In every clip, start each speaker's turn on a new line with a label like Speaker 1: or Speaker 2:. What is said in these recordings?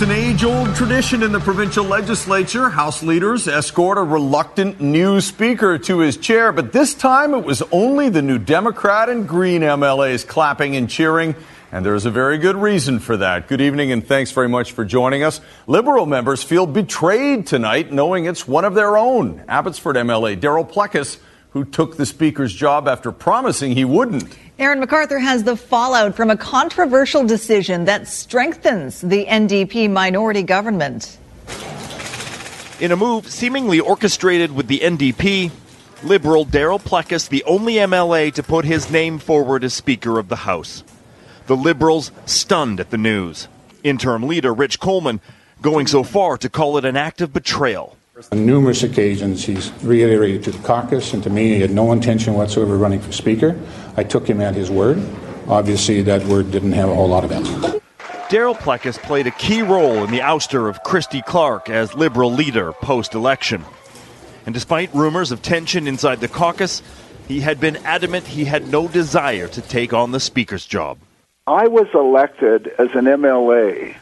Speaker 1: It's an age old tradition in the provincial legislature. House leaders escort a reluctant new speaker to his chair, but this time it was only the new Democrat and Green MLAs clapping and cheering. And there's a very good reason for that. Good evening and thanks very much for joining us. Liberal members feel betrayed tonight knowing it's one of their own. Abbotsford MLA Darryl Plecas, who took the speaker's job after promising he wouldn't.
Speaker 2: Aaron McArthur has the fallout from a controversial decision that strengthens the NDP minority government.
Speaker 3: In a move seemingly orchestrated with the NDP, Liberal Darryl Plecas, the only MLA to put his name forward as Speaker of the House. The Liberals stunned at the news. Interim leader Rich Coleman going so far to call it an act of betrayal.
Speaker 4: On numerous occasions, he's reiterated to the caucus and to me he had no intention whatsoever of running for Speaker. I took him at his word. Obviously, that word didn't have a whole lot of value.
Speaker 3: Darryl Plecas played a key role in the ouster of Christy Clark as Liberal leader post election. And despite rumors of tension inside the caucus, he had been adamant he had no desire to take on the Speaker's job.
Speaker 5: I was elected as an MLA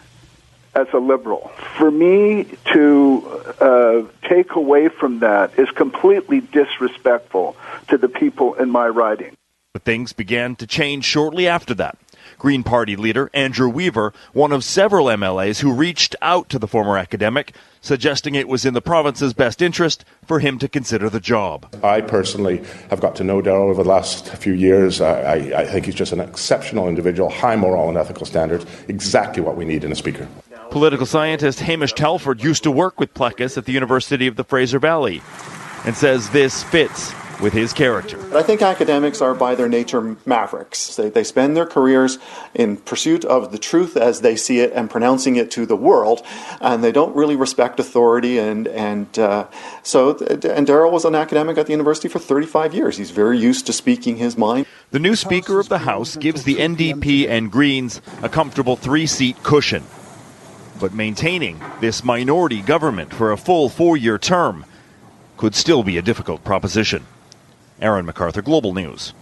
Speaker 5: as a liberal. For me to uh, take away from that is completely disrespectful to the people in my riding.
Speaker 3: But things began to change shortly after that. Green Party leader Andrew Weaver, one of several MLAs who reached out to the former academic, suggesting it was in the province's best interest for him to consider the job.
Speaker 6: I personally have got to know Darryl over the last few years. I, I, I think he's just an exceptional individual, high moral and ethical standards, exactly what we need in a speaker.
Speaker 3: Political scientist Hamish Telford used to work with Plecas at the University of the Fraser Valley and says this fits with his character.
Speaker 7: I think academics are, by their nature, mavericks. They, they spend their careers in pursuit of the truth as they see it and pronouncing it to the world, and they don't really respect authority. And and uh, so, and Darryl was an academic at the university for 35 years. He's very used to speaking his mind.
Speaker 3: The new Speaker of the House gives the NDP and Greens a comfortable three-seat cushion. But maintaining this minority government for a full four-year term could still be a difficult proposition. Aaron McArthur, Global News.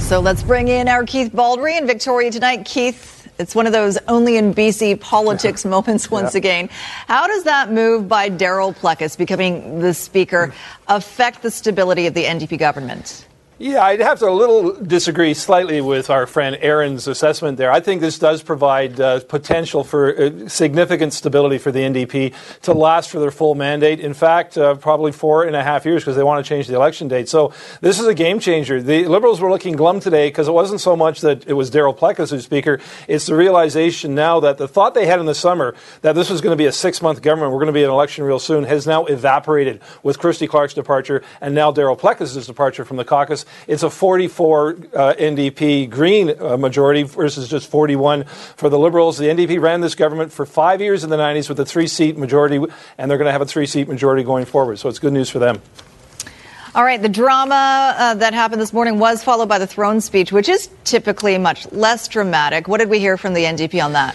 Speaker 2: So let's bring in our Keith Baldrey in Victoria tonight. Keith, it's one of those only in BC politics moments once yeah. again. How does that move by Darryl Plecas becoming the Speaker affect the stability of the NDP government?
Speaker 8: Yeah, I'd have to a little disagree slightly with our friend Aaron's assessment there. I think this does provide uh, potential for uh, significant stability for the NDP to last for their full mandate. In fact, uh, probably four and a half years because they want to change the election date. So this is a game changer. The Liberals were looking glum today because it wasn't so much that it was Darryl Plecas who's Speaker. It's the realization now that the thought they had in the summer that this was going to be a six-month government, we're going to be an election real soon, has now evaporated with Christy Clark's departure and now Darryl Plecas' departure from the caucus. It's a 44 uh, NDP Green uh, majority versus just 41 for the Liberals. The NDP ran this government for five years in the 90s with a three seat majority, and they're going to have a three seat majority going forward. So it's good news for them.
Speaker 2: All right, the drama uh, that happened this morning was followed by the throne speech, which is typically much less dramatic. What did we hear from the NDP on that?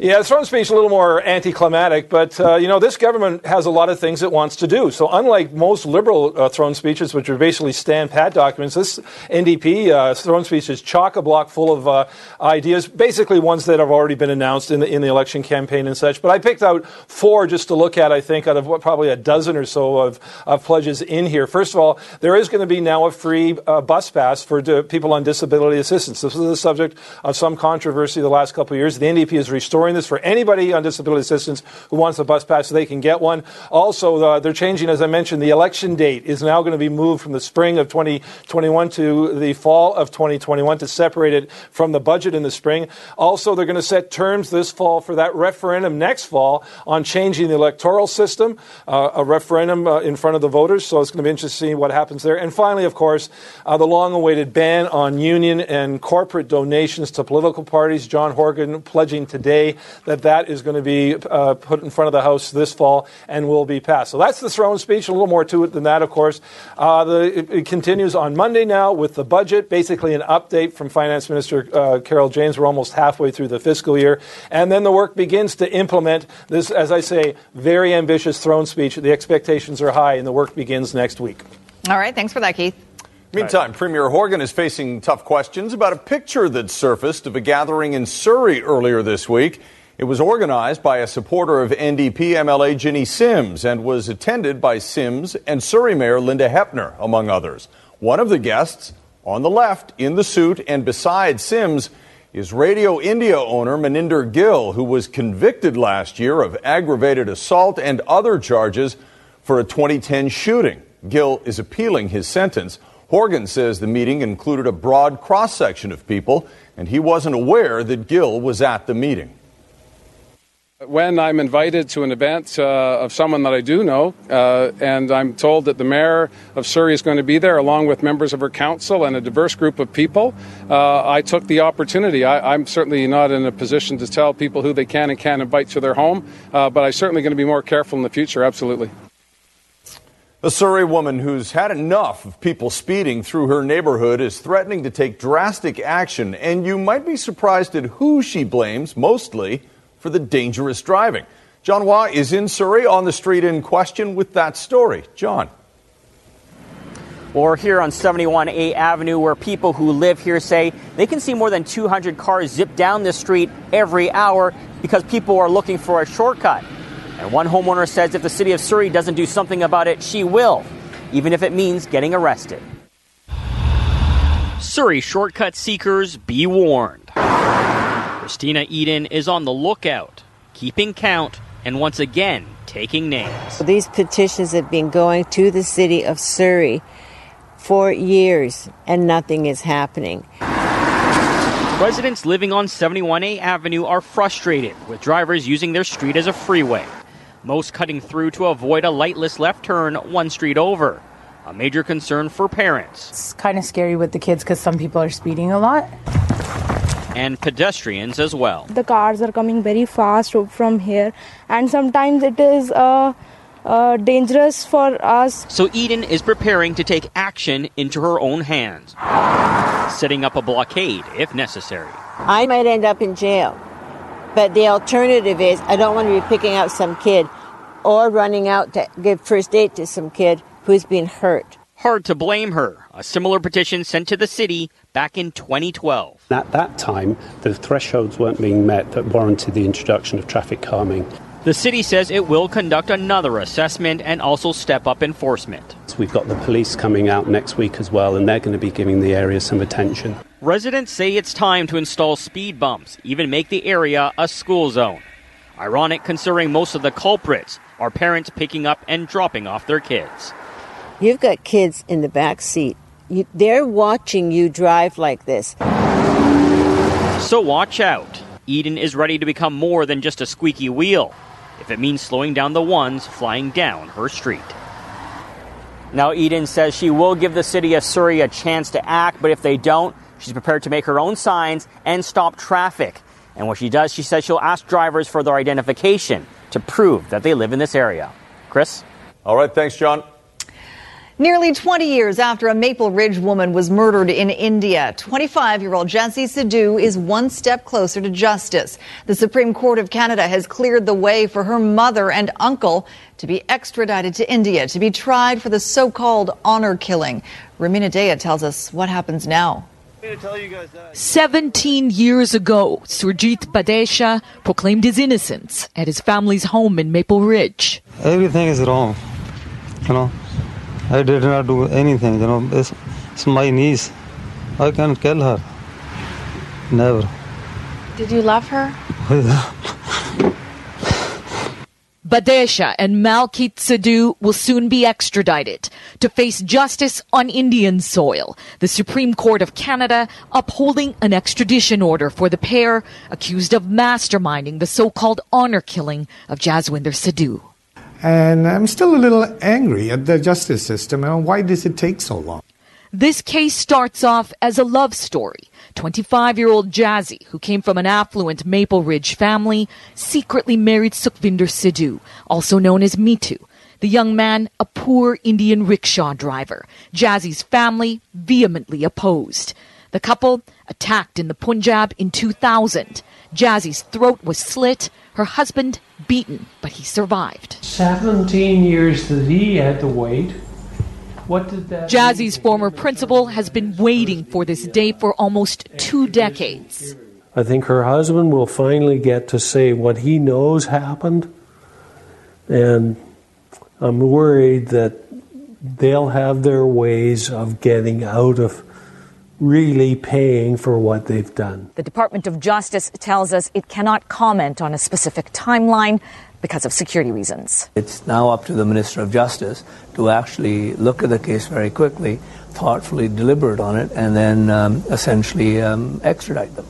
Speaker 8: Yeah, the throne speech a little more anticlimactic, but uh, you know this government has a lot of things it wants to do. So unlike most liberal uh, throne speeches, which are basically stand pat documents, this NDP uh, throne speech is chock a block full of uh, ideas, basically ones that have already been announced in the in the election campaign and such. But I picked out four just to look at. I think out of what probably a dozen or so of, of pledges in here. First of all, there is going to be now a free uh, bus pass for people on disability assistance. This is the subject of some controversy the last couple of years. The NDP is restoring this for anybody on disability assistance who wants a bus pass so they can get one. Also, uh, they're changing, as I mentioned, the election date is now going to be moved from the spring of 2021 to the fall of 2021 to separate it from the budget in the spring. Also, they're going to set terms this fall for that referendum next fall on changing the electoral system, uh, a referendum uh, in front of the voters. So it's going to be interesting to see what happens there. And finally, of course, uh, the long awaited ban on union and corporate donations to political parties. John Horgan pledging today that that is going to be uh, put in front of the House this fall and will be passed. So that's the throne speech. A little more to it than that, of course. Uh, the, it, it, continues on Monday now with the budget, basically an update from Finance Minister uh, Carole James. We're almost halfway through the fiscal year. And then the work begins to implement this, as I say, very ambitious throne speech. The expectations are high, and the work begins next week.
Speaker 2: All right. Thanks for that, Keith.
Speaker 1: Meantime, Premier Horgan is facing tough questions about a picture that surfaced of a gathering in Surrey earlier this week. It was organized by a supporter of NDP MLA Jinny Sims and was attended by Sims and Surrey Mayor Linda Hepner, among others. One of the guests, on the left, in the suit and beside Sims, is Radio India owner Maninder Gill, who was convicted last year of aggravated assault and other charges for a 2010 shooting. Gill is appealing his sentence. Horgan says the meeting included a broad cross section of people, and he wasn't aware that Gill was at the meeting.
Speaker 9: When I'm invited to an event uh, of someone that I do know, uh, and I'm told that the mayor of Surrey is going to be there along with members of her council and a diverse group of people, uh, I took the opportunity. I, am certainly not in a position to tell people who they can and can't invite to their home, uh, but I'm certainly going to be more careful in the future, absolutely.
Speaker 1: A Surrey woman who's had enough of people speeding through her neighborhood is threatening to take drastic action, and you might be surprised at who she blames, mostly for the dangerous driving. John Hua is in Surrey on the street in question with that story. John.
Speaker 10: Or here on 71A Avenue, where people who live here say they can see more than 200 cars zip down this street every hour because people are looking for a shortcut. And one homeowner says if the city of Surrey doesn't do something about it, she will, even if it means getting arrested. Surrey shortcut seekers, be warned. Christina Eden is on the lookout, keeping count, and once again taking names.
Speaker 3: These petitions have been going to the city of Surrey for years, and nothing is happening.
Speaker 10: Residents living on 71A Avenue are frustrated with drivers using their street as a freeway most cutting through to avoid a lightless left turn one street over. A major concern for parents.
Speaker 11: It's kind of scary with the kids because some people are speeding a lot.
Speaker 10: And pedestrians as well.
Speaker 12: The cars are coming very fast from here, and sometimes it is uh, uh, dangerous for us.
Speaker 10: So Eden is preparing to take action into her own hands, setting up a blockade if necessary.
Speaker 3: I might end up in jail. But the alternative is I don't want to be picking out some kid or running out to give first aid to some kid who's been hurt.
Speaker 10: Hard to blame her. A similar petition sent to the city back in 2012.
Speaker 13: At that time, the thresholds weren't being met that warranted the introduction of traffic calming.
Speaker 10: The city says it will conduct another assessment and also step up enforcement.
Speaker 13: We've got the police coming out next week as well, and they're going to be giving the area some attention.
Speaker 10: Residents say it's time to install speed bumps, even make the area a school zone. Ironic considering most of the culprits are parents picking up and dropping off their kids.
Speaker 3: You've got kids in the back seat. You, they're watching you drive like this.
Speaker 10: So watch out. Eden is ready to become more than just a squeaky wheel, if it means slowing down the ones flying down her street. Now, Eden says she will give the city of Surrey a chance to act, but if they don't, she's prepared to make her own signs and stop traffic. And what she does, she says she'll ask drivers for their identification to prove that they live in this area. Chris?
Speaker 1: All right, thanks, John.
Speaker 2: Nearly 20 years after a Maple Ridge woman was murdered in India, 25 year old Jessie Sidhu is one step closer to justice. The Supreme Court of Canada has cleared the way for her mother and uncle to be extradited to India to be tried for the so called honor killing. Rumina Daya tells us what happens now.
Speaker 14: 17 years ago, Surjit Badesha proclaimed his innocence at his family's home in Maple Ridge.
Speaker 15: Everything is wrong. You know, I did not do anything. You know, it's, it's my niece. I can kill her. Never.
Speaker 16: Did you love her?
Speaker 14: Badesha and Malkit Sidhu will soon be extradited to face justice on Indian soil. The Supreme Court of Canada upholding an extradition order for the pair accused of masterminding the so-called honor killing of Jaswinder Sidhu.
Speaker 17: And I'm still a little angry at the justice system. And why does it take so long?
Speaker 14: This case starts off as a love story. 25 year old Jassi, who came from an affluent Maple Ridge family, secretly married Sukhvinder Sidhu, also known as Mitu. The young man, a poor Indian rickshaw driver. Jassi's family vehemently opposed. The couple attacked in the Punjab in 2000. Jassi's throat was slit, her husband beaten, but he survived.
Speaker 18: 17 years that he had to wait. What did that
Speaker 14: Jassi's former principal has been waiting for this day for almost two decades.
Speaker 18: I think her husband will finally get to say what he knows happened. And I'm worried that they'll have their ways of getting out of really paying for what they've done.
Speaker 19: The Department of Justice tells us it cannot comment on a specific timeline because of security reasons.
Speaker 15: It's now up to the Minister of Justice to actually look at the case very quickly, thoughtfully deliberate on it, and then um, essentially um, extradite them.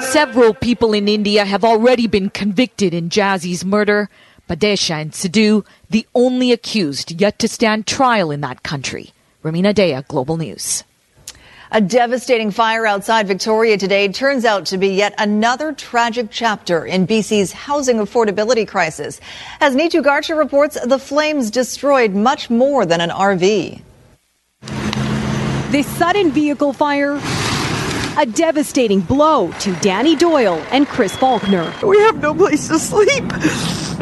Speaker 14: Several people in India have already been convicted in Jassi's murder. Badesha and Sidhu, the only accused yet to stand trial in that country. Rumina Daya, Global News.
Speaker 2: A devastating fire outside Victoria today turns out to be yet another tragic chapter in BC's housing affordability crisis. As Neetu Garcha reports, the flames destroyed much more than an RV.
Speaker 20: This sudden vehicle fire, a devastating blow to Danny Doyle and Chris Faulkner.
Speaker 21: We have no place to sleep.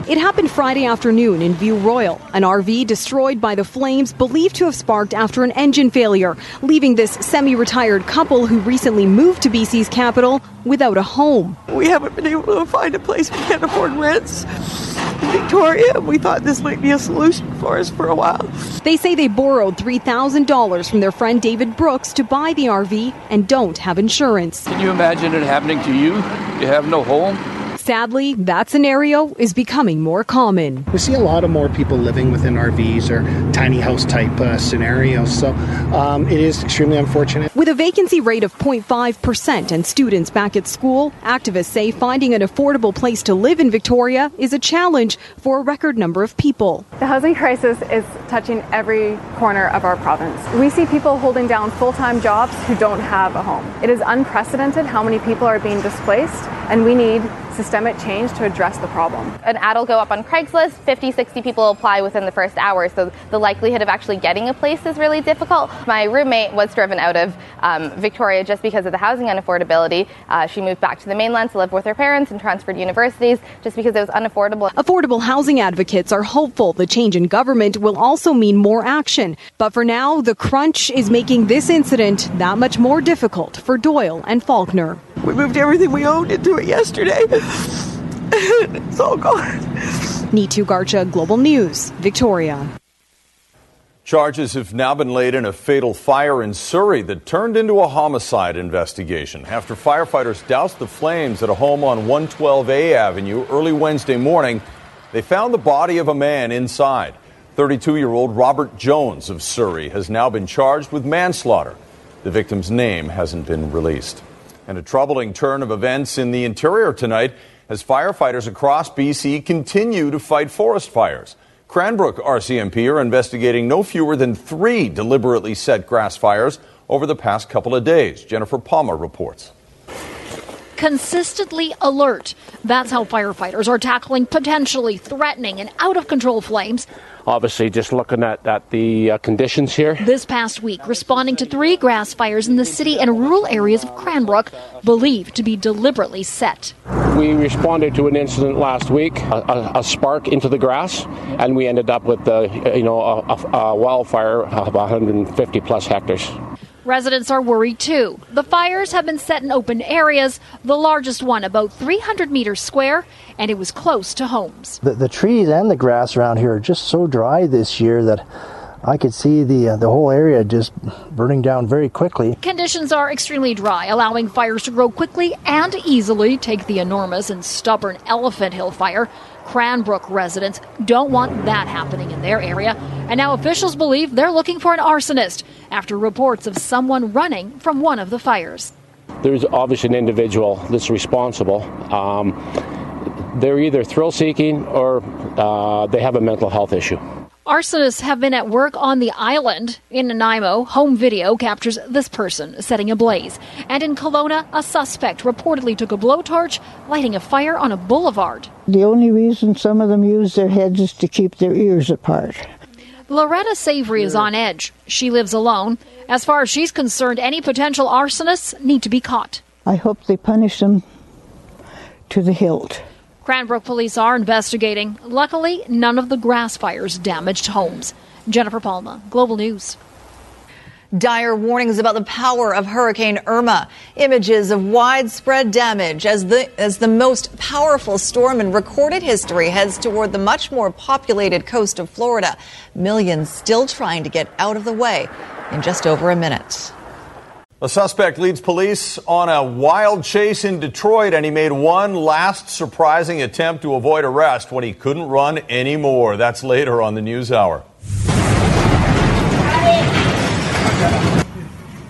Speaker 20: It happened Friday afternoon in View Royal, an RV destroyed by the flames believed to have sparked after an engine failure, leaving this semi retired couple who recently moved to BC's capital without a home.
Speaker 21: We haven't been able to find a place. We can't afford rents in Victoria. We thought this might be a solution for us for a while.
Speaker 20: They say they borrowed $3,000 from their friend David Brooks to buy the RV and don't have insurance.
Speaker 22: Can you imagine it happening to you? You have no home.
Speaker 20: Sadly, that scenario is becoming more common.
Speaker 23: We see a lot of more people living within RVs or tiny house type uh, scenarios, so um, it is extremely unfortunate.
Speaker 20: With a vacancy rate of 0.5% and students back at school, activists say finding an affordable place to live in Victoria is a challenge for a record number of people.
Speaker 24: The housing crisis is touching every corner of our province. We see people holding down full time jobs who don't have a home. It is unprecedented how many people are being displaced, and we need systemic change to address the problem.
Speaker 25: An ad will go up on Craigslist, 50, 60 people apply within the first hour, so the likelihood of actually getting a place is really difficult. My roommate was driven out of um, Victoria just because of the housing unaffordability. Uh, she moved back to the mainland to live with her parents and transferred universities just because it was unaffordable.
Speaker 20: Affordable housing advocates are hopeful the change in government will also mean more action. But for now, the crunch is making this incident that much more difficult for Doyle and Faulkner.
Speaker 21: We moved everything we owned into it yesterday. it's all gone.
Speaker 20: Neetu Garcha, Global News, Victoria.
Speaker 1: Charges have now been laid in a fatal fire in Surrey that turned into a homicide investigation after firefighters doused the flames at a home on 112A Avenue early Wednesday morning. They found the body of a man inside. 32 year old Robert Jones of Surrey has now been charged with manslaughter. The victim's name hasn't been released. And a troubling turn of events in the interior tonight as firefighters across BC continue to fight forest fires. Cranbrook RCMP are investigating no fewer than three deliberately set grass fires over the past couple of days. Jennifer Palmer reports.
Speaker 26: Consistently alert. That's how firefighters are tackling potentially threatening and out of control flames
Speaker 27: obviously just looking at, at the uh, conditions here.
Speaker 26: This past week, responding to three grass fires in the city and rural areas of Cranbrook, believed to be deliberately set.
Speaker 27: We responded to an incident last week, a, a, a spark into the grass, and we ended up with, you know, a, a wildfire of 150 plus hectares.
Speaker 26: Residents are worried too. The fires have been set in open areas, the largest one about 300 meters square, and it was close to homes.
Speaker 28: The, the trees and the grass around here are just so dry this year that I could see the uh, the whole area just burning down very quickly.
Speaker 26: Conditions are extremely dry, allowing fires to grow quickly and easily. Take the enormous and stubborn Elephant Hill fire. Cranbrook residents don't want that happening in their area, and now officials believe they're looking for an arsonist after reports of someone running from one of the fires.
Speaker 27: There's obviously an individual that's responsible. Um, they're either thrill seeking or uh, they have a mental health issue.
Speaker 26: Arsonists have been at work on the island. In Nanaimo, home video captures this person setting a blaze. And in Kelowna, a suspect reportedly took a blowtorch, lighting a fire on a boulevard.
Speaker 29: The only reason some of them use their heads is to keep their ears apart.
Speaker 26: Loretta Savory is on edge. She lives alone. As far as she's concerned, any potential arsonists need to be caught.
Speaker 29: I hope they punish them to the hilt.
Speaker 26: Cranbrook police are investigating. Luckily, none of the grass fires damaged homes. Jennifer Palma, Global News.
Speaker 2: Dire warnings about the power of Hurricane Irma. Images of widespread damage as the, as the most powerful storm in recorded history heads toward the much more populated coast of Florida. Millions still trying to get out of the way in just over a minute.
Speaker 1: A suspect leads police on a wild chase in Detroit, and he made one last surprising attempt to avoid arrest when he couldn't run anymore. That's later on the News Hour.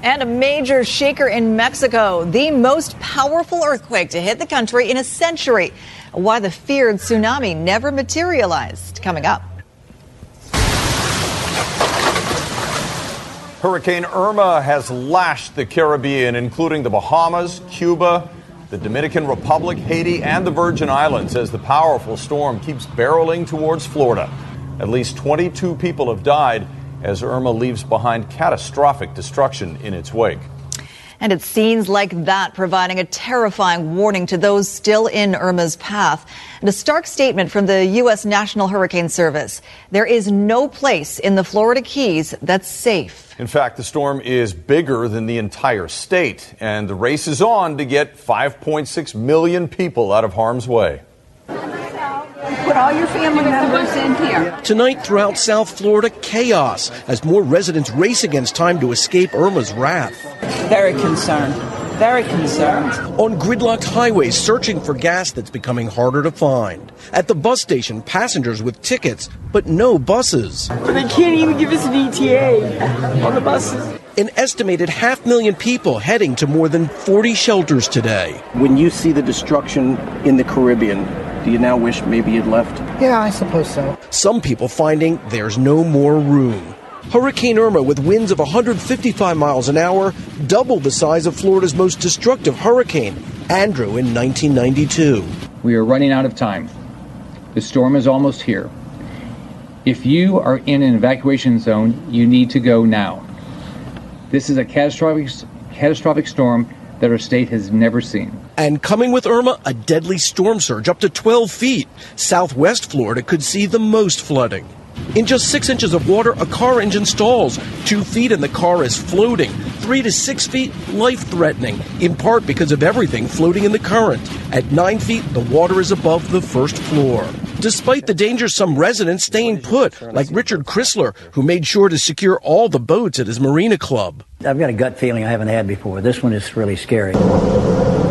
Speaker 2: And a major shaker in Mexico, the most powerful earthquake to hit the country in a century. Why the feared tsunami never materialized. Coming up.
Speaker 1: Hurricane Irma has lashed the Caribbean, including the Bahamas, Cuba, the Dominican Republic, Haiti, and the Virgin Islands, as the powerful storm keeps barreling towards Florida. At least 22 people have died as Irma leaves behind catastrophic destruction in its wake.
Speaker 2: And it's scenes like that providing a terrifying warning to those still in Irma's path. And a stark statement from the U.S. National Hurricane Service. There is no place in the Florida Keys that's safe.
Speaker 1: In fact, the storm is bigger than the entire state, and the race is on to get 5.6 million people out of harm's way.
Speaker 30: Put all your family members in here.
Speaker 9: Tonight, throughout South Florida, chaos as more residents race against time to escape Irma's wrath.
Speaker 30: Very concerned. Very concerned.
Speaker 9: On gridlocked highways, searching for gas that's becoming harder to find. At the bus station, passengers with tickets, but no buses.
Speaker 30: But they can't even give us an ETA on the buses.
Speaker 9: An estimated half million people heading to more than 40 shelters today.
Speaker 31: When you see the destruction in the Caribbean, do you now wish maybe you'd left?
Speaker 29: Yeah, I suppose so.
Speaker 9: Some people finding there's no more room. Hurricane Irma, with winds of 155 miles an hour, double the size of Florida's most destructive hurricane, Andrew, in 1992.
Speaker 32: We are running out of time. The storm is almost here. If you are in an evacuation zone, you need to go now. This is a catastrophic, catastrophic storm that our state has never seen.
Speaker 9: And coming with Irma, a deadly storm surge up to 12 feet. Southwest Florida could see the most flooding. In just six inches of water, a car engine stalls. Two feet and the car is floating. Three to six feet, life threatening, in part because of everything floating in the current. At nine feet, the water is above the first floor. Despite the danger, some residents staying put, like Richard Chrysler, who made sure to secure all the boats at his marina club.
Speaker 33: I've got a gut feeling I haven't had before. This one is really scary.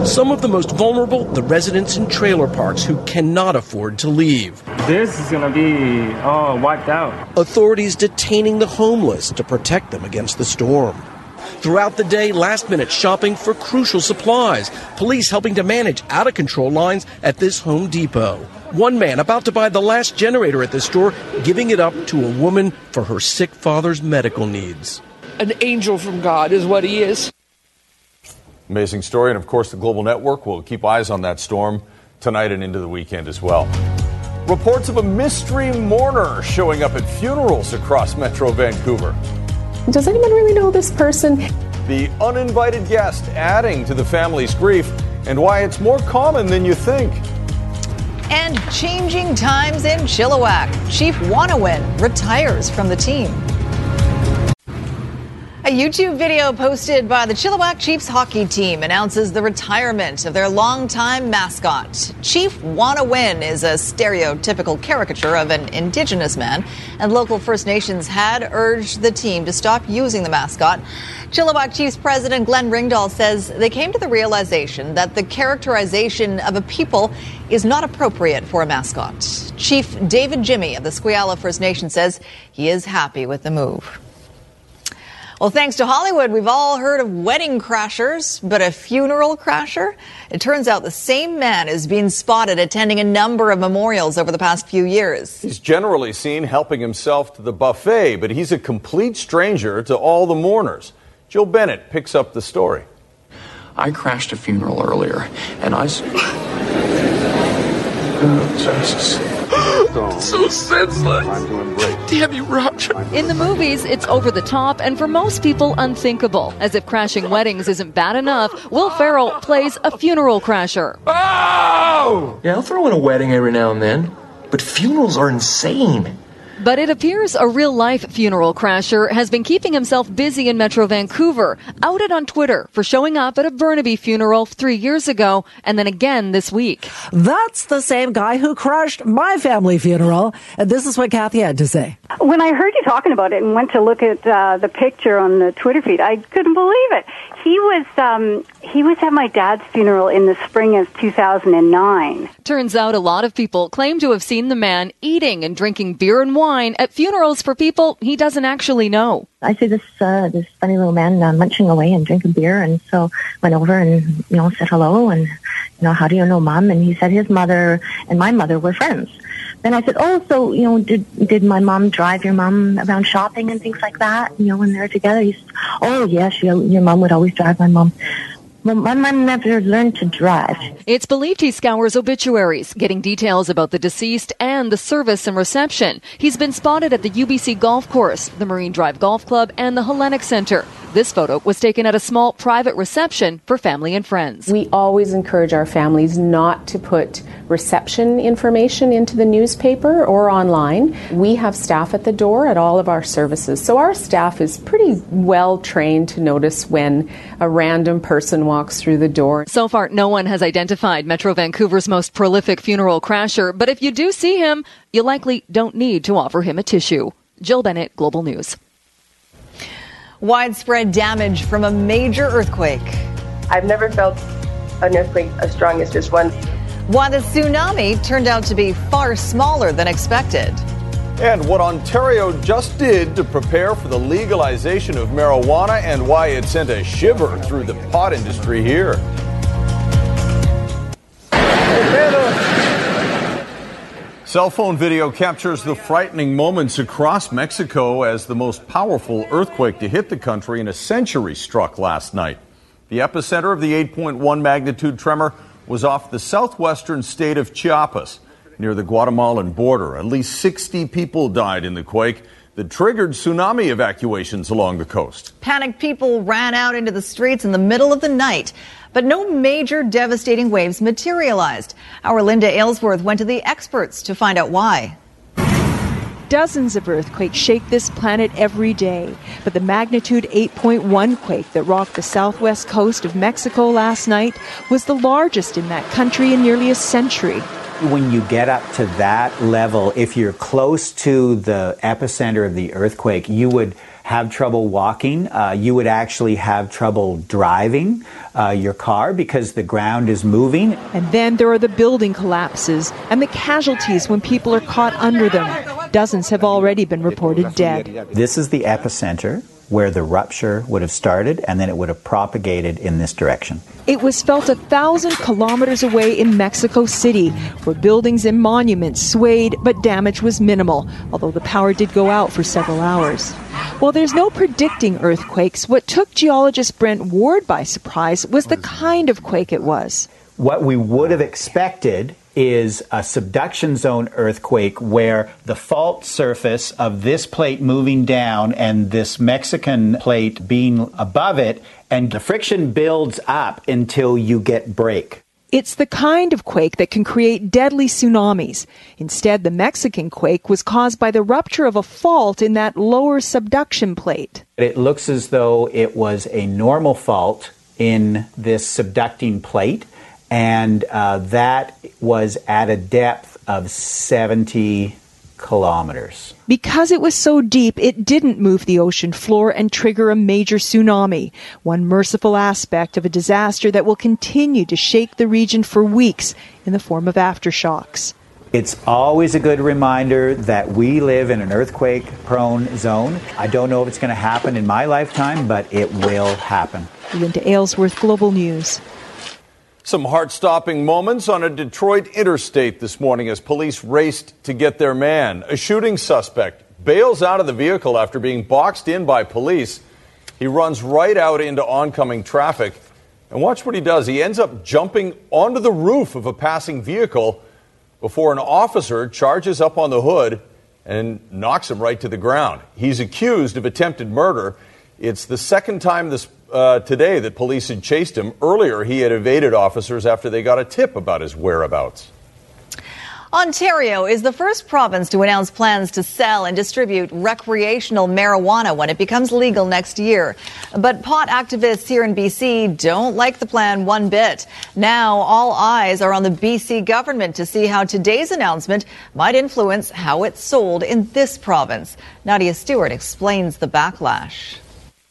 Speaker 9: Some of the most vulnerable, the residents in trailer parks who cannot afford to leave.
Speaker 34: This is going to be oh, wiped out.
Speaker 9: Authorities detaining the homeless to protect them against the storm. Throughout the day, last minute shopping for crucial supplies. Police helping to manage out of control lines at this Home Depot. One man about to buy the last generator at the store, giving it up to a woman for her sick father's medical needs.
Speaker 35: An angel from God is what he is.
Speaker 1: Amazing story. And of course, the Global Network will keep eyes on that storm tonight and into the weekend as well. Reports of a mystery mourner showing up at funerals across Metro Vancouver.
Speaker 36: Does anyone really know this person?
Speaker 1: The uninvited guest adding to the family's grief and why it's more common than you think.
Speaker 2: And changing times in Chilliwack. Chief Wanawin retires from the team. A YouTube video posted by the Chilliwack Chiefs hockey team announces the retirement of their longtime mascot. Chief Wanna Win is a stereotypical caricature of an indigenous man, and local First Nations had urged the team to stop using the mascot. Chilliwack Chiefs President Glenn Ringdahl says they came to the realization that the characterization of a people is not appropriate for a mascot. Chief David Jimmy of the Squiala First Nation says he is happy with the move. Well, thanks to Hollywood, we've all heard of wedding crashers, but a funeral crasher? It turns out the same man is being spotted attending a number of memorials over the past few years.
Speaker 1: He's generally seen helping himself to the buffet, but he's a complete stranger to all the mourners. Jill Bennett picks up the story.
Speaker 17: I crashed a funeral earlier, and I. Oh, Jesus. So senseless. Damn you, Roger.
Speaker 37: In the movies, it's over the top and for most people unthinkable. As if crashing weddings isn't bad enough, Will Ferrell plays a funeral crasher.
Speaker 17: Oh! Yeah, I'll throw in a wedding every now and then, but funerals are insane.
Speaker 37: But it appears a real life funeral crasher has been keeping himself busy in Metro Vancouver, outed on Twitter for showing up at a Burnaby funeral three years ago and then again this week.
Speaker 38: That's the same guy who crashed my family funeral. And this is what Kathy had to say.
Speaker 39: When I heard you talking about it and went to look at uh, the picture on the Twitter feed, I couldn't believe it. He was um, he was at my dad's funeral in the spring of 2009.
Speaker 37: Turns out a lot of people claim to have seen the man eating and drinking beer and wine at funerals for people he doesn't actually know.
Speaker 40: I see this uh, this funny little man uh, munching away and drinking beer, and so went over and you know said hello and you know how do you know mom? And he said his mother and my mother were friends. Then I said, oh, so you know, did did my mom drive your mom around shopping and things like that? You know, when they're together. He said, oh yes, your your mom would always drive my mom. Well, my mom never learned to drive.
Speaker 37: It's believed he scours obituaries, getting details about the deceased and the service and reception. He's been spotted at the UBC Golf Course, the Marine Drive Golf Club, and the Hellenic Center. This photo was taken at a small private reception for family and friends.
Speaker 16: We always encourage our families not to put reception information into the newspaper or online. We have staff at the door at all of our services. So our staff is pretty well trained to notice when a random person walks through the door.
Speaker 37: So far, no one has identified Metro Vancouver's most prolific funeral crasher, but if you do see him, you likely don't need to offer him a tissue. Jill Bennett, Global News.
Speaker 2: Widespread damage from a major earthquake.
Speaker 41: I've never felt an earthquake as strong as this one.
Speaker 2: While the tsunami turned out to be far smaller than expected.
Speaker 1: And what Ontario just did to prepare for the legalization of marijuana and why it sent a shiver through the pot industry here. Cell phone video captures the frightening moments across Mexico as the most powerful earthquake to hit the country in a century struck last night. The epicenter of the 8.1 magnitude tremor was off the southwestern state of Chiapas near the Guatemalan border. At least 60 people died in the quake that triggered tsunami evacuations along the coast.
Speaker 2: Panicked people ran out into the streets in the middle of the night, but no major devastating waves materialized. Our Linda Aylesworth went to the experts to find out why.
Speaker 11: Dozens of earthquakes shake this planet every day, but the magnitude 8.1 quake that rocked the southwest coast of Mexico last night was the largest in that country in nearly a century.
Speaker 42: When you get up to that level, if you're close to the epicenter of the earthquake, you would have trouble walking. Uh, you would actually have trouble driving uh, your car because the ground is moving.
Speaker 11: And then there are the building collapses and the casualties when people are caught under them. Dozens have already been reported dead.
Speaker 42: This is the epicenter where the rupture would have started and then it would have propagated in this direction.
Speaker 11: It was felt a thousand kilometers away in Mexico City, where buildings and monuments swayed, but damage was minimal, although the power did go out for several hours. While there's no predicting earthquakes, what took geologist Brent Ward by surprise was the kind of quake it was.
Speaker 42: What we would have expected is a subduction zone earthquake where the fault surface of this plate moving down and this Mexican plate being above it, and the friction builds up until you get break.
Speaker 11: It's the kind of quake that can create deadly tsunamis. Instead, the Mexican quake was caused by the rupture of a fault in that lower subduction plate.
Speaker 42: It looks as though it was a normal fault in this subducting plate and uh, that was at a depth of 70 kilometers.
Speaker 11: Because it was so deep, it didn't move the ocean floor and trigger a major tsunami, one merciful aspect of a disaster that will continue to shake the region for weeks in the form of aftershocks.
Speaker 42: It's always a good reminder that we live in an earthquake prone zone. I don't know if it's going to happen in my lifetime, but it will happen.
Speaker 11: Linda Aylesworth, Global News.
Speaker 1: Some heart stopping moments on a Detroit interstate this morning as police raced to get their man. A shooting suspect bails out of the vehicle after being boxed in by police. He runs right out into oncoming traffic. And watch what he does. He ends up jumping onto the roof of a passing vehicle before an officer charges up on the hood and knocks him right to the ground. He's accused of attempted murder. It's the second time this uh, today that police had chased him. Earlier, he had evaded officers after they got a tip about his whereabouts.
Speaker 2: Ontario is the first province to announce plans to sell and distribute recreational marijuana when it becomes legal next year. But pot activists here in BC don't like the plan one bit. Now all eyes are on the BC government to see how today's announcement might influence how it's sold in this province. Nadia Stewart explains the backlash.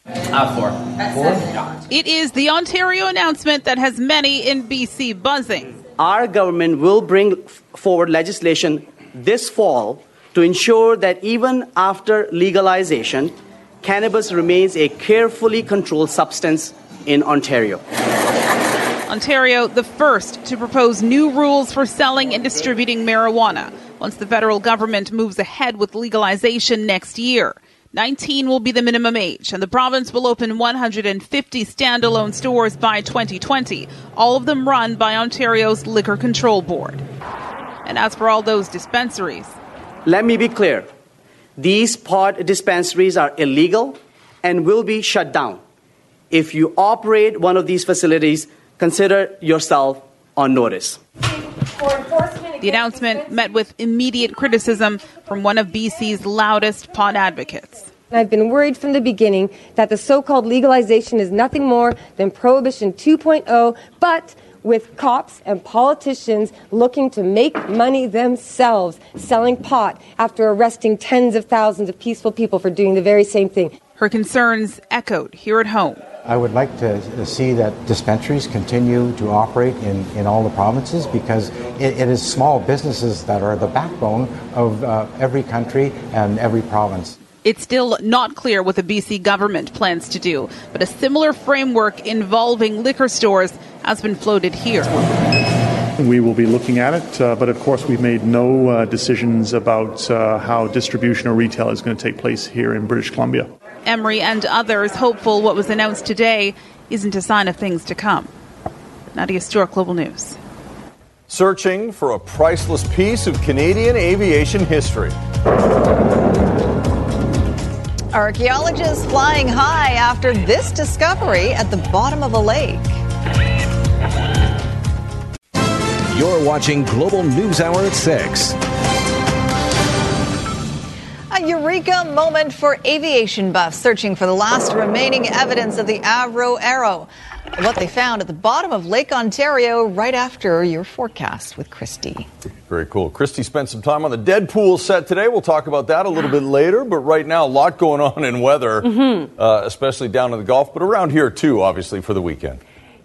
Speaker 43: Uh, four. Four? It is the Ontario announcement that has many in BC buzzing
Speaker 44: our government will bring forward legislation this fall to ensure that even after legalization, cannabis remains a carefully controlled substance in Ontario.
Speaker 43: Ontario, the first to propose new rules for selling and distributing marijuana once the federal government moves ahead with legalization next year. 19 will be the minimum age, and the province will open 150 standalone stores by 2020, all of them run by Ontario's Liquor Control Board. And as for all those dispensaries,
Speaker 44: let me be clear these pod dispensaries are illegal and will be shut down. If you operate one of these facilities, consider yourself on notice.
Speaker 43: The announcement met with immediate criticism from one of BC's loudest pot advocates.
Speaker 45: I've been worried from the beginning that the so called legalization is nothing more than Prohibition 2.0, but with cops and politicians looking to make money themselves selling pot after arresting tens of thousands of peaceful people for doing the very same thing.
Speaker 43: Her concerns echoed here at home.
Speaker 46: I would like to see that dispensaries continue to operate in, in all the provinces because it, it is small businesses that are the backbone of uh, every country and every province.
Speaker 43: It's still not clear what the BC government plans to do, but a similar framework involving liquor stores has been floated here.
Speaker 47: We will be looking at it, uh, but of course, we've made no uh, decisions about uh, how distribution or retail is going to take place here in British Columbia.
Speaker 43: Emery and others hopeful what was announced today isn't a sign of things to come. Nadia Stewart, Global News.
Speaker 1: Searching for a priceless piece of Canadian aviation history.
Speaker 2: Archaeologists flying high after this discovery at the bottom of a lake.
Speaker 48: You're watching Global News Hour at 6.
Speaker 2: A eureka moment for aviation buffs searching for the last remaining evidence of the Avro Arrow. What they found at the bottom of Lake Ontario right after your forecast with Christy.
Speaker 1: Very cool. Christy spent some time on the Deadpool set today. We'll talk about that a little bit later. But right now, a lot going on in weather, mm-hmm. uh, especially down in the Gulf, but around here too, obviously, for the weekend.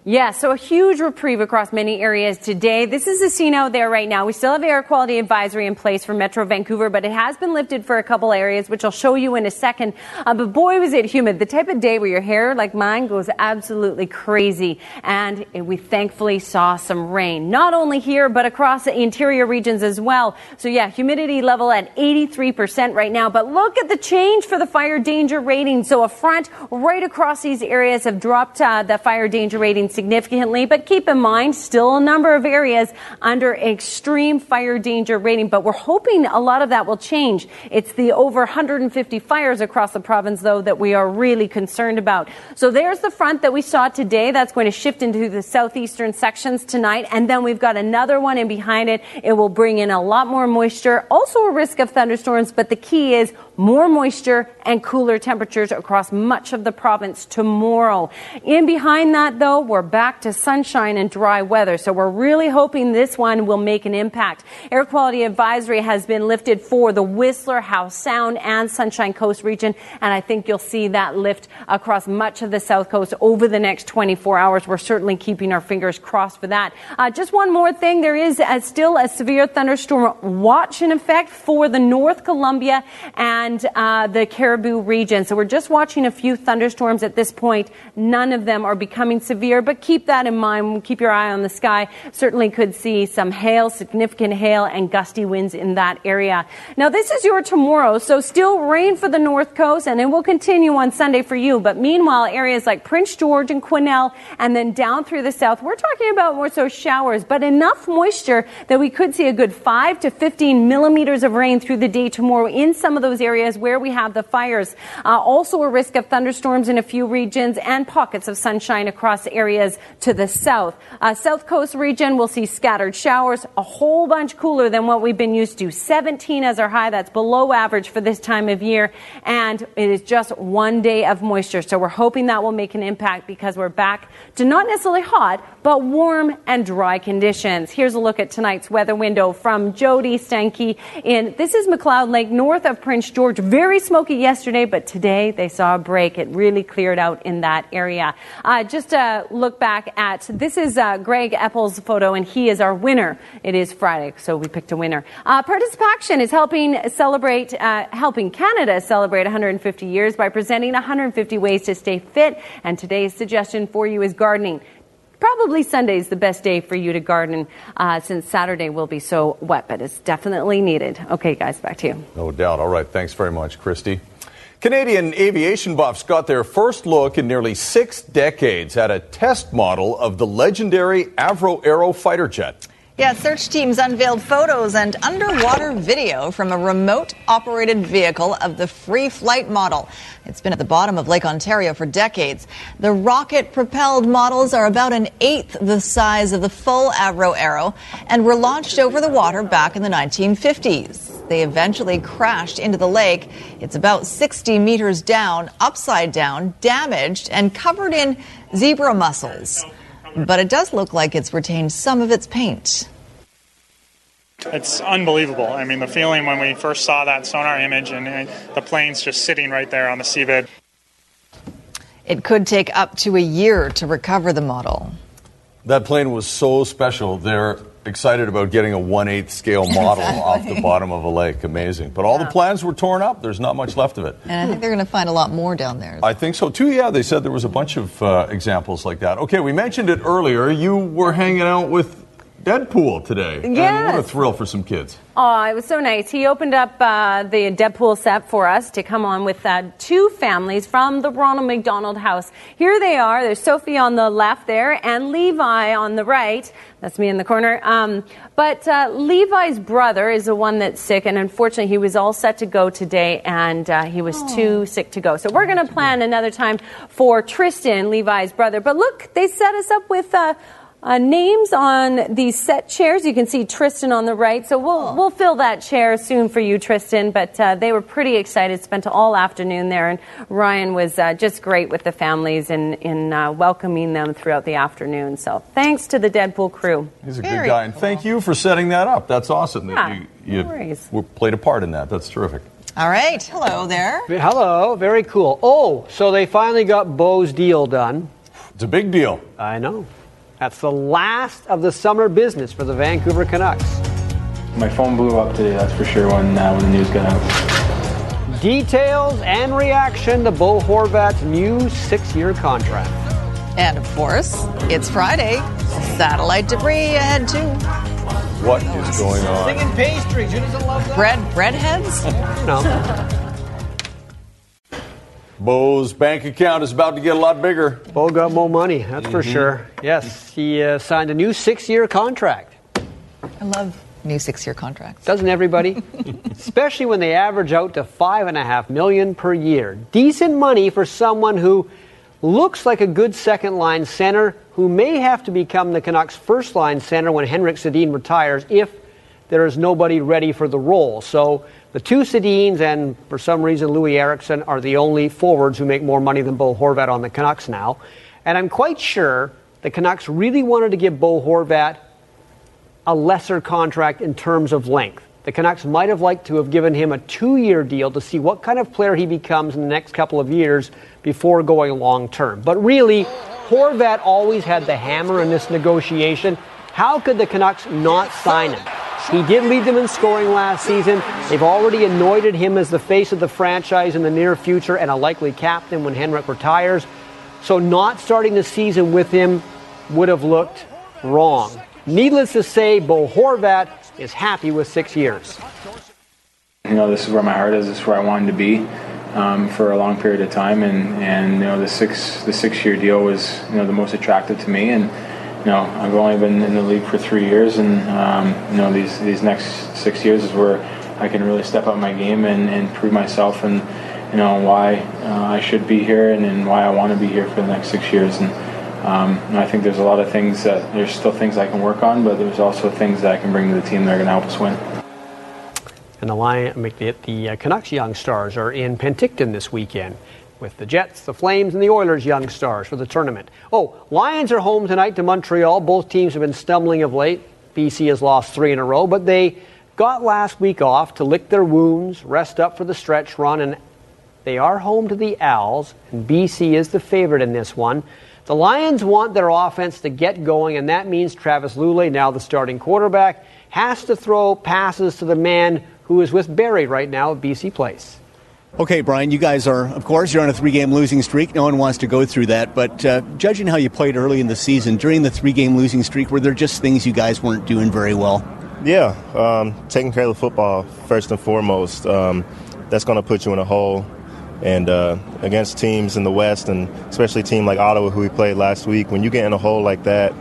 Speaker 49: Yeah, so a huge reprieve across many areas today. This is the scene out there right now. We still have air quality advisory in place for Metro Vancouver, but it has been lifted for a couple areas, which I'll show you in a second. Uh, but boy, was it humid. The type of day where your hair, like mine, goes absolutely crazy. And we thankfully saw some rain, not only here, but across the interior regions as well. So yeah, humidity level at 83% right now. But look at the change for the fire danger rating. So a front right across these areas have dropped uh, the fire danger rating significantly, but keep in mind, still a number of areas under extreme fire danger rating, but we're hoping a lot of that will change. It's the over 150 fires across the province, though, that we are really concerned about. So there's the front that we saw today. That's going to shift into the southeastern sections tonight, and then we've got another one in behind it. It will bring in a lot more moisture, also a risk of thunderstorms, but the key is more moisture and cooler temperatures across much of the province tomorrow. In behind that, though, we're back to sunshine and dry weather. So we're really hoping this one will make an impact. Air quality advisory has been lifted for the Whistler, Howe Sound, and Sunshine Coast region. And I think you'll see that lift across much of the South Coast over the next 24 hours. We're certainly keeping our fingers crossed for that. Uh, just one more thing. There is still a severe thunderstorm watch in effect for the North Columbia and uh, the Cariboo region. So we're just watching a few thunderstorms at this point. None of them are becoming severe, but keep that in mind. Keep your eye on the sky. Certainly could see some hail, significant hail, and gusty winds in that area. Now, this is your tomorrow, so still rain for the north coast, and it will continue on Sunday for you. But meanwhile, areas like Prince George and Quesnel, and then down through the south, we're talking about more so showers, but enough moisture that we could see a good 5 to 15 millimeters of rain through the day tomorrow in some of those areas where we have the fires. Uh, also, a risk of thunderstorms in a few regions and pockets of sunshine across areas to the south. Uh, south Coast region will see scattered showers, a whole bunch cooler than what we've been used to. 17 as our high, that's below average for this time of year, and it is just one day of moisture. So we're hoping that will make an impact because we're back to not necessarily hot, but warm and dry conditions. Here's a look at tonight's weather window from Jody Stanky in this is McLeod Lake north of Prince George. Very smoky yesterday, but today they saw a break. It really cleared out in that area. Uh, just a look back at this is uh, Greg Epples' photo, and he is our winner. It is Friday, so we picked a winner. Uh, ParticipACTION is helping celebrate, uh, helping Canada celebrate 150 years by presenting 150 ways to stay fit. And today's suggestion for you is gardening. Probably Sunday is the best day for you to garden uh, since Saturday will be so wet, but it's definitely needed. Okay, guys, back to you.
Speaker 1: No doubt. All right. Thanks very much, Christy. Canadian aviation buffs got their first look in nearly six decades at a test model of the legendary Avro Arrow fighter jet.
Speaker 2: Yeah, search teams unveiled photos and underwater video from a remote operated vehicle of the free flight model. It's been at the bottom of Lake Ontario for decades. The rocket propelled models are about an eighth the size of the full Avro Arrow and were launched over the water back in the 1950s. They eventually crashed into the lake. It's about 60 meters down, upside down, damaged, and covered in zebra mussels but it does look like it's retained some of its paint.
Speaker 50: It's unbelievable. I mean, the feeling when we first saw that sonar image and uh, the plane's just sitting right there on the seabed.
Speaker 2: It could take up to a year to recover the model.
Speaker 1: That plane was so special. They're excited about getting a 1 8 scale model exactly. off the bottom of a lake. Amazing. But all the plans were torn up. There's not much left of it.
Speaker 2: And I think they're going to find a lot more down there.
Speaker 1: I think so too. Yeah, they said there was a bunch of uh, examples like that. Okay, we mentioned it earlier. You were hanging out with Deadpool today.
Speaker 49: Yes.
Speaker 1: what a thrill for some kids.
Speaker 49: Oh, it was so nice. He opened up uh, the Deadpool set for us to come on with uh, two families from the Ronald McDonald House. Here they are. There's Sophie on the left there and Levi on the right. That's me in the corner. Um, but uh, Levi's brother is the one that's sick, and unfortunately, he was all set to go today, and uh, he was oh. too sick to go. So we're going to plan another time for Tristan, Levi's brother. But look, they set us up with uh, names on these set chairs. You can see Tristan on the right. So we'll, oh. we'll fill that chair soon for you, Tristan. But uh, they were pretty excited, spent all afternoon there. And Ryan was uh, just great with the families in, in uh, welcoming them throughout the afternoon. So thanks to the Deadpool crew.
Speaker 1: He's a Very good guy. And thank you for setting that up. That's awesome
Speaker 49: that
Speaker 1: yeah,
Speaker 49: you, you
Speaker 1: no played a part in that. That's terrific.
Speaker 2: All right. Hello there.
Speaker 51: Hello. Very cool. Oh, so they finally got Bo's deal done.
Speaker 1: It's a big deal.
Speaker 51: I know. That's the last of the summer business for the Vancouver Canucks.
Speaker 52: My phone blew up today, that's for sure, when, uh, when the news got out.
Speaker 51: Details and reaction to Bo Horvat's new six year contract.
Speaker 2: And of course, it's Friday. Satellite debris ahead, too.
Speaker 1: What is going on?
Speaker 51: Singing pastries. Who doesn't love that?
Speaker 2: Bread, breadheads?
Speaker 51: no.
Speaker 1: Bo's bank account is about to get a lot bigger.
Speaker 51: Bo got more money, that's mm-hmm. for sure. Yes, he uh, signed a new six year contract.
Speaker 2: I love new six year contracts.
Speaker 51: Doesn't everybody? Especially when they average out to five and a half million per year. Decent money for someone who looks like a good second line center who may have to become the Canucks' first line center when Henrik Sedin retires if there is nobody ready for the role. So The two Sedins and, for some reason, Loui Eriksson are the only forwards who make more money than Bo Horvat on the Canucks now. And I'm quite sure the Canucks really wanted to give Bo Horvat a lesser contract in terms of length. The Canucks might have liked to have given him a two year deal to see what kind of player he becomes in the next couple of years before going long term. But really, Horvat always had the hammer in this negotiation. How could the Canucks not sign him? He did lead them in scoring last season. They've already anointed him as the face of the franchise in the near future and a likely captain when Henrik retires. So, not starting the season with him would have looked wrong. Needless to say, Bo Horvat is happy with six years.
Speaker 52: You know, this is where my heart is. This is where I wanted to be um, for a long period of time, and and you know, the six the six year deal was you know the most attractive to me, and you know, I've only been in the league for three years, and um, you know, these these next six years is where I can really step up my game and, and prove myself, and you know why uh, I should be here, and, and why I want to be here for the next six years, and. Um, I think there's a lot of things that there's still things I can work on, but there's also things that I can bring to the team that are going to help us win.
Speaker 51: And the Lion, the uh, Canucks young stars are in Penticton this weekend with the Jets, the Flames, and the Oilers young stars for the tournament. Oh, Lions are home tonight to Montreal. Both teams have been stumbling of late. BC has lost three in a row, but they got last week off to lick their wounds, rest up for the stretch run, and they are home to the Als, and BC is the favorite in this one. The Lions want their offense to get going, and that means Travis Lulay, now the starting quarterback, has to throw passes to the man who is with Barry right now at BC Place.
Speaker 53: Okay, Bryan, you guys are, of course, you're on a three game losing streak. No one wants to go through that. But uh, judging how you played early in the season, during the three game losing streak, were there just things you guys weren't doing very well?
Speaker 54: Yeah, um, taking care of the football first and foremost. Um, that's going to put you in a hole. And uh, against teams in the West, and especially a team like Ottawa, who we played last week, when you get in a hole like that,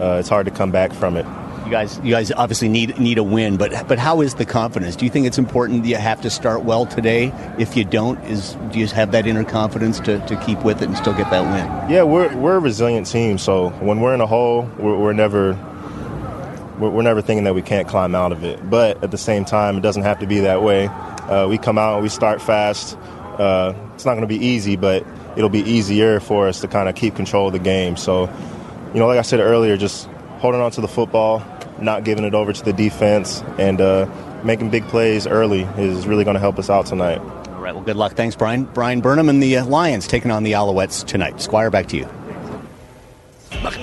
Speaker 54: uh, it's hard to come back from it.
Speaker 53: You guys, you guys obviously need need a win, but but how is the confidence? Do you think it's important you have to start well today? If you don't, is do you have that inner confidence to, to keep with it and still get that win?
Speaker 54: Yeah, we're we're a resilient team. So when we're in a hole, we're, we're never we're, we're, never thinking that we can't climb out of it. But at the same time, it doesn't have to be that way. Uh, we come out and we start fast. Uh, it's not going to be easy, but it'll be easier for us to kind of keep control of the game. So, you know, like I said earlier, just holding on to the football, not giving it over to the defense, and uh, making big plays early is really going to help us out tonight.
Speaker 53: All right. Well, good luck. Thanks, Bryan. Bryan Burnham and the uh, Lions taking on the Alouettes tonight. Squire, back to you.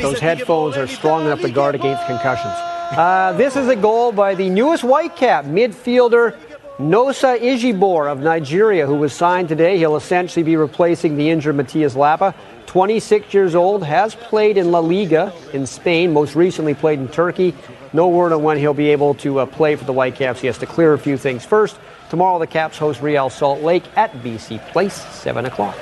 Speaker 51: Those headphones are strong enough to guard against concussions. Uh, this is a goal by the newest Whitecap midfielder Nosa Igiebor of Nigeria, who was signed today. He'll essentially be replacing the injured Matias Laba. 26 years old, has played in La Liga in Spain, most recently played in Turkey. No word on when he'll be able to uh, play for the Whitecaps. He has to clear a few things first. Tomorrow, the Caps host Real Salt Lake at BC Place, 7 o'clock.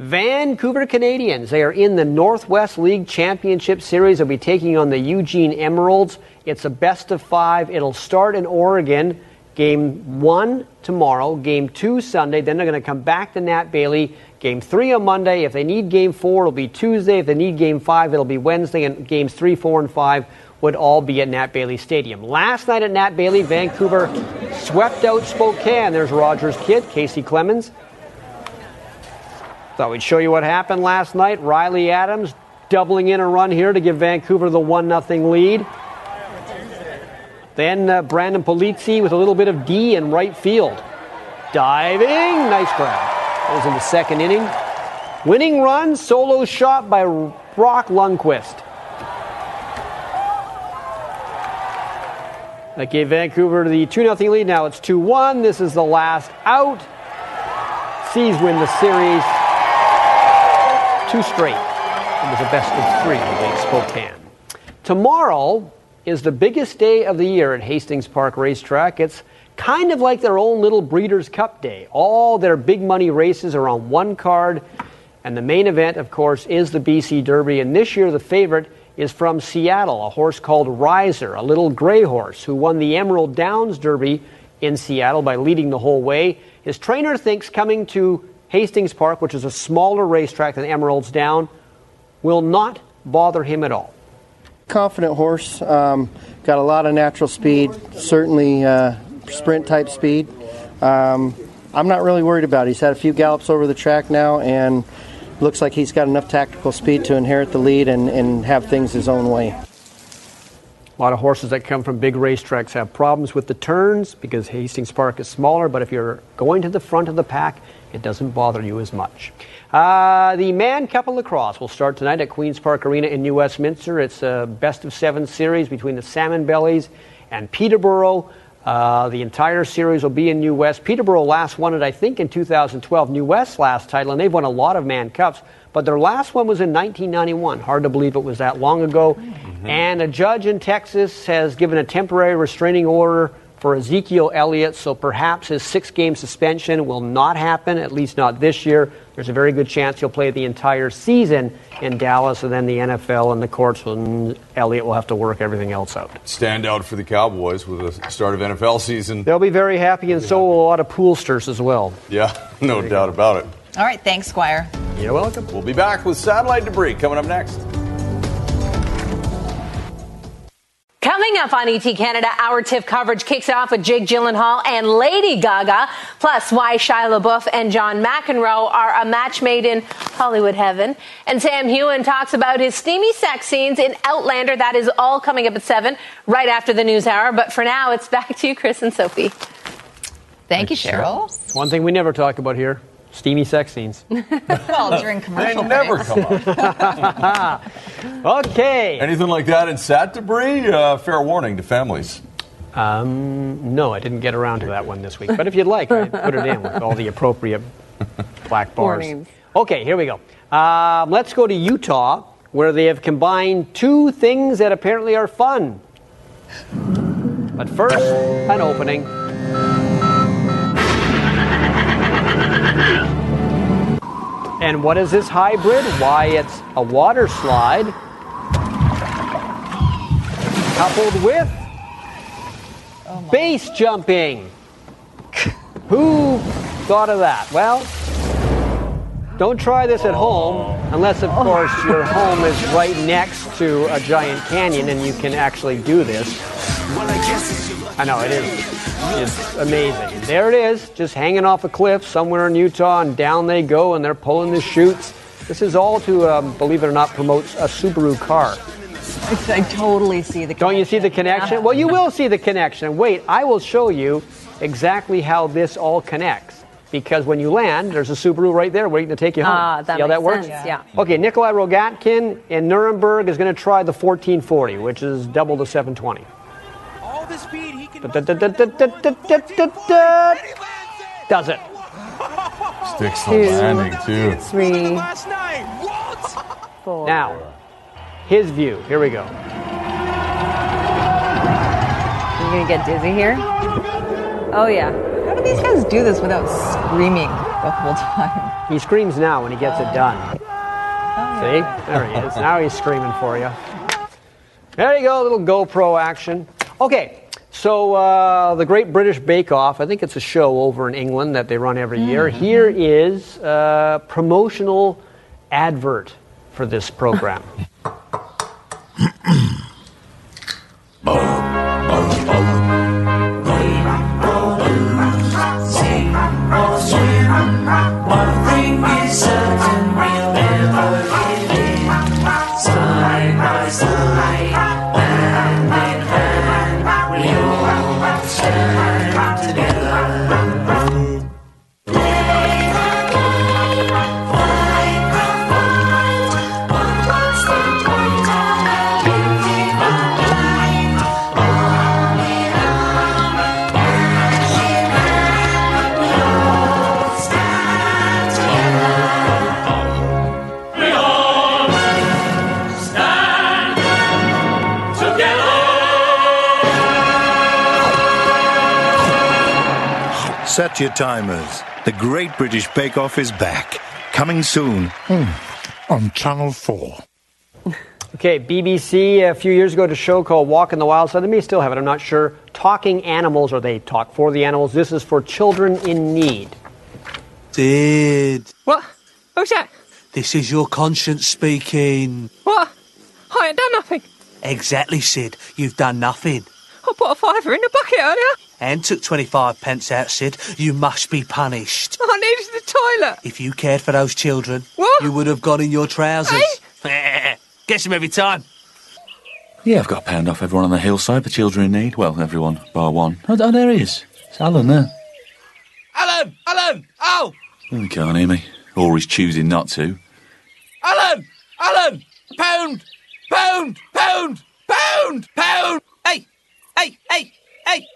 Speaker 51: Vancouver Canadians, they are in the Northwest League Championship Series. They'll be taking on the Eugene Emeralds. It's a best of five. It'll start in Oregon. Game one tomorrow, game two Sunday. Then they're going to come back to Nat Bailey. Game three on Monday. If they need game four, it'll be Tuesday. If they need game five, it'll be Wednesday. And games three, four, and five would all be at Nat Bailey Stadium. Last night at Nat Bailey, Vancouver swept out Spokane. There's Rogers' kid, Kacy Clemens. Thought we'd show you what happened last night. Riley Adams doubling in a run here to give Vancouver the 1 0 lead. Then uh, Brandon Polizzi with a little bit of D in right field. Diving, nice grab. That was in the second inning. Winning run, solo shot by Brock Lundquist. That gave Vancouver the 2 0 lead. Now it's 2 1. This is the last out. Seas win the series. Two straight. It was a best of three against Spokane. Tomorrow, is the biggest day of the year at Hastings Park Racetrack. It's kind of like their own little Breeders' Cup Day. All their big money races are on one card, and the main event, of course, is the BC Derby. And this year, the favorite is from Seattle, a horse called Riser, a little gray horse who won the Emerald Downs Derby in Seattle by leading the whole way. His trainer thinks coming to Hastings Park, which is a smaller racetrack than Emerald Downs, will not bother him at all
Speaker 55: confident horse. Um, got a lot of natural speed. Certainly uh, sprint type speed. Um, I'm not really worried about it. He's had a few gallops over the track now, and looks like he's got enough tactical speed to inherit the lead and, and have things his own way.
Speaker 51: A lot of horses that come from big racetracks have problems with the turns because Hastings Park is smaller, but if you're going to the front of the pack, it doesn't bother you as much. Uh, the Mann Cup of Lacrosse will start tonight at Queen's Park Arena in New Westminster. It's a best of seven series between the Salmon Bellies and Peterborough. Uh, the entire series will be in New West. Peterborough last won it, I think, in 2012. New West's last title, and they've won a lot of Mann Cups, but their last one was in 1991. Hard to believe it was that long ago. And a judge in Texas has given a temporary restraining order for Ezekiel Elliott, so perhaps his six game suspension will not happen, at least not this year. There's a very good chance he'll play the entire season in Dallas, and then the NFL and the courts, and Elliott will have to work everything else out.
Speaker 1: Standout for the Cowboys with the start of NFL season.
Speaker 51: They'll be very happy, and so will a lot of poolsters as well.
Speaker 1: Yeah, no doubt about it.
Speaker 2: All right, thanks, Squire.
Speaker 51: You're welcome.
Speaker 1: We'll be back with satellite debris coming up next.
Speaker 56: Coming up on ET Canada, our TIFF coverage kicks off with Jake Gyllenhaal and Lady Gaga, plus why Shia LaBeouf and John McEnroe are a match made in Hollywood heaven. And Sam Heughan talks about his steamy sex scenes in Outlander. That is all coming up at 7, right after the news hour. But for now, it's back to you, Chris and Sophie.
Speaker 2: Thank you, Cheryl.
Speaker 51: It's one thing we never talk about here steamy sex scenes.
Speaker 2: well, during commercial
Speaker 1: They never
Speaker 2: breaks.
Speaker 1: come up.
Speaker 51: okay.
Speaker 1: Anything like that in sat debris? Uh, fair warning to families.
Speaker 51: Um, no, I didn't get around to that one this week. But if you'd like, I'd put it in with all the appropriate black bars.
Speaker 56: Warnings.
Speaker 51: Okay, here we go. Um, let's go to Utah, where they have combined two things that apparently are fun. But first, an opening. And what is this hybrid? Why, it's a water slide coupled with base jumping. Who thought of that? Well, don't try this at home unless, of course, your home is right next to a giant canyon and you can actually do this. I know it is. It's amazing. There it is, just hanging off a cliff somewhere in Utah, and down they go, and they're pulling the chutes. This is all to, um, believe it or not, promote a Subaru car.
Speaker 2: I totally see the
Speaker 51: Don't you see the connection? Well, you will see the connection. Wait, I will show you exactly how this all connects. Because when you land, there's a Subaru right there waiting to take you home.
Speaker 49: Ah, that
Speaker 51: see how that works?
Speaker 49: sense, yeah.
Speaker 51: Okay, Nicholi Rogatkin in Nuremberg is going to try the 1440, which is double the 720. Does it?
Speaker 1: Sticks the
Speaker 49: Two,
Speaker 1: landing, too.
Speaker 49: Three, four.
Speaker 51: Now, his view. Here we go.
Speaker 49: You're gonna get dizzy here. Oh yeah.
Speaker 2: How do these guys do this without screaming the whole time?
Speaker 51: He screams now when he gets it done. Oh. See? There he is. Now he's screaming for you. There you go, a little GoPro action. Okay, so uh, the Great British Bake Off, I think it's a show over in England that they run every year. Here is a promotional advert for this program.
Speaker 57: One thing certain,
Speaker 58: Set your timers. The Great British Bake Off is back. Coming soon. Hmm. on Channel 4.
Speaker 51: Okay, BBC a few years ago did a show called Walk in the Wild Side. They may still have it, I'm not sure. Talking animals, or they talk for the animals. This is for children in need.
Speaker 59: Sid,
Speaker 60: What? Oh, Who's that?
Speaker 59: this is your conscience speaking.
Speaker 60: What? I ain't done nothing.
Speaker 59: Exactly, Sid. You've done nothing.
Speaker 60: I put a fiver in the bucket earlier.
Speaker 59: And took 25 pence out, Sid, you must be punished.
Speaker 61: Oh, I needed the toilet.
Speaker 59: If you cared for those children,
Speaker 61: What?
Speaker 59: you would have gone in your trousers. Hey? Gets them every time.
Speaker 58: Yeah, I've got a pound off everyone on the hillside the children in need. Well, everyone bar one. Oh, oh, there he is. It's Alan there.
Speaker 59: Alan! Alan! Oh!
Speaker 58: Oh, he can't hear me. Or he's choosing not to.
Speaker 59: Alan! Alan! Pound! Pound! Pound! Pound! Pound! Hey! Hey! Hey! Hey!